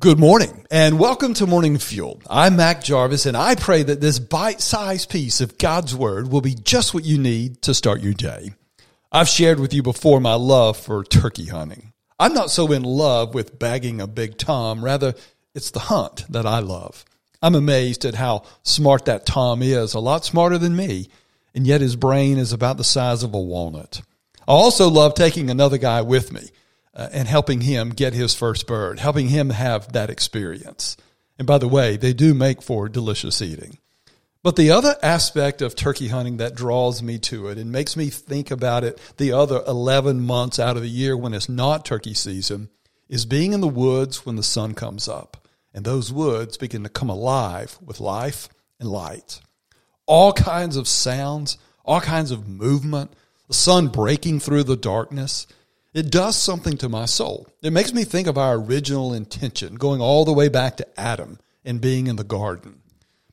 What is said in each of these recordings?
Good morning and welcome to Morning Fuel. I'm Mac Jarvis and I pray that this bite-sized piece of God's Word will be just what you need to start your day. I've shared with you before my love for turkey hunting. I'm not so in love with bagging a big tom, rather it's the hunt that I love. I'm amazed at how smart that tom is, a lot smarter than me, and yet his brain is about the size of a walnut. I also love taking another guy with me uh, and helping him get his first bird, helping him have that experience. And by the way, they do make for delicious eating. But the other aspect of turkey hunting that draws me to it and makes me think about it the other 11 months out of the year when it's not turkey season is being in the woods when the sun comes up. And those woods begin to come alive with life and light. All kinds of sounds, all kinds of movement, the sun breaking through the darkness it does something to my soul. It makes me think of our original intention, going all the way back to Adam and being in the garden.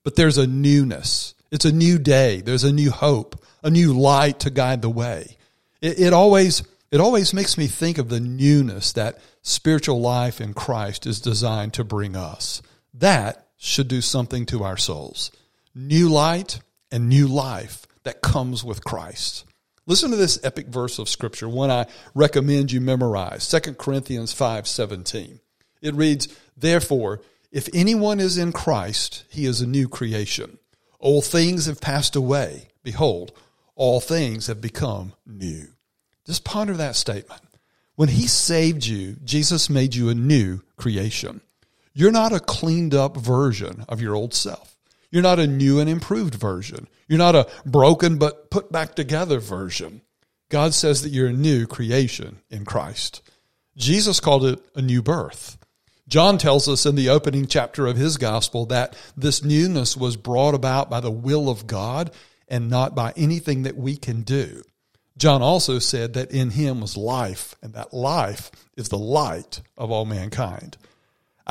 But there's a newness. It's a new day. There's a new hope, a new light to guide the way. It, it always, it always makes me think of the newness that spiritual life in Christ is designed to bring us. That should do something to our souls. New light and new life that comes with Christ. Listen to this epic verse of scripture, one I recommend you memorize, 2 Corinthians 5:17. It reads, "Therefore, if anyone is in Christ, he is a new creation. Old things have passed away; behold, all things have become new." Just ponder that statement. When he saved you, Jesus made you a new creation. You're not a cleaned up version of your old self. You're not a new and improved version. You're not a broken but put back together version. God says that you're a new creation in Christ. Jesus called it a new birth. John tells us in the opening chapter of his gospel that this newness was brought about by the will of God and not by anything that we can do. John also said that in him was life, and that life is the light of all mankind.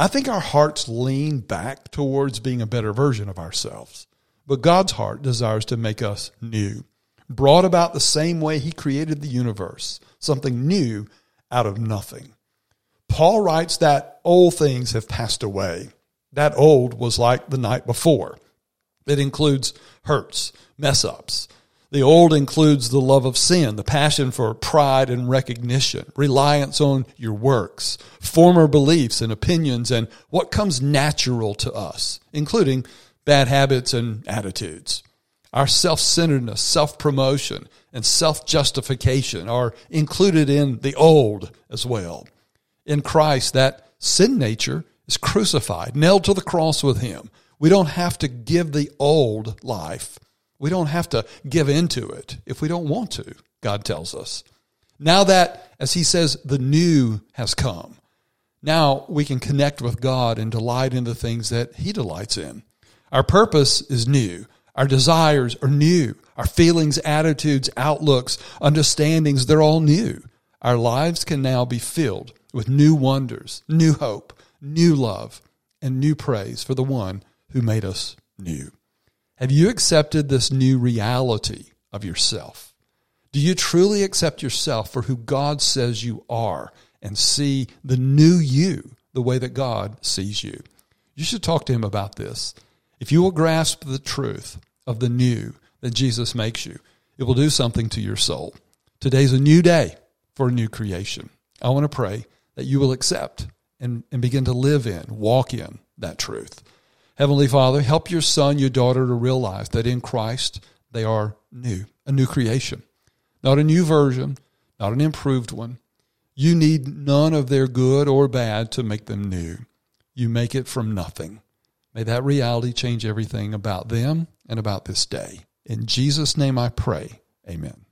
I think our hearts lean back towards being a better version of ourselves. But God's heart desires to make us new, brought about the same way He created the universe, something new out of nothing. Paul writes that old things have passed away. That old was like the night before. It includes hurts, mess ups, the old includes the love of sin, the passion for pride and recognition, reliance on your works, former beliefs and opinions, and what comes natural to us, including bad habits and attitudes. Our self centeredness, self promotion, and self justification are included in the old as well. In Christ, that sin nature is crucified, nailed to the cross with Him. We don't have to give the old life we don't have to give into it if we don't want to, God tells us. Now that, as he says, the new has come, now we can connect with God and delight in the things that he delights in. Our purpose is new. Our desires are new. Our feelings, attitudes, outlooks, understandings, they're all new. Our lives can now be filled with new wonders, new hope, new love, and new praise for the one who made us new. Have you accepted this new reality of yourself? Do you truly accept yourself for who God says you are and see the new you the way that God sees you? You should talk to Him about this. If you will grasp the truth of the new that Jesus makes you, it will do something to your soul. Today's a new day for a new creation. I want to pray that you will accept and, and begin to live in, walk in that truth. Heavenly Father, help your son, your daughter to realize that in Christ they are new, a new creation, not a new version, not an improved one. You need none of their good or bad to make them new. You make it from nothing. May that reality change everything about them and about this day. In Jesus' name I pray. Amen.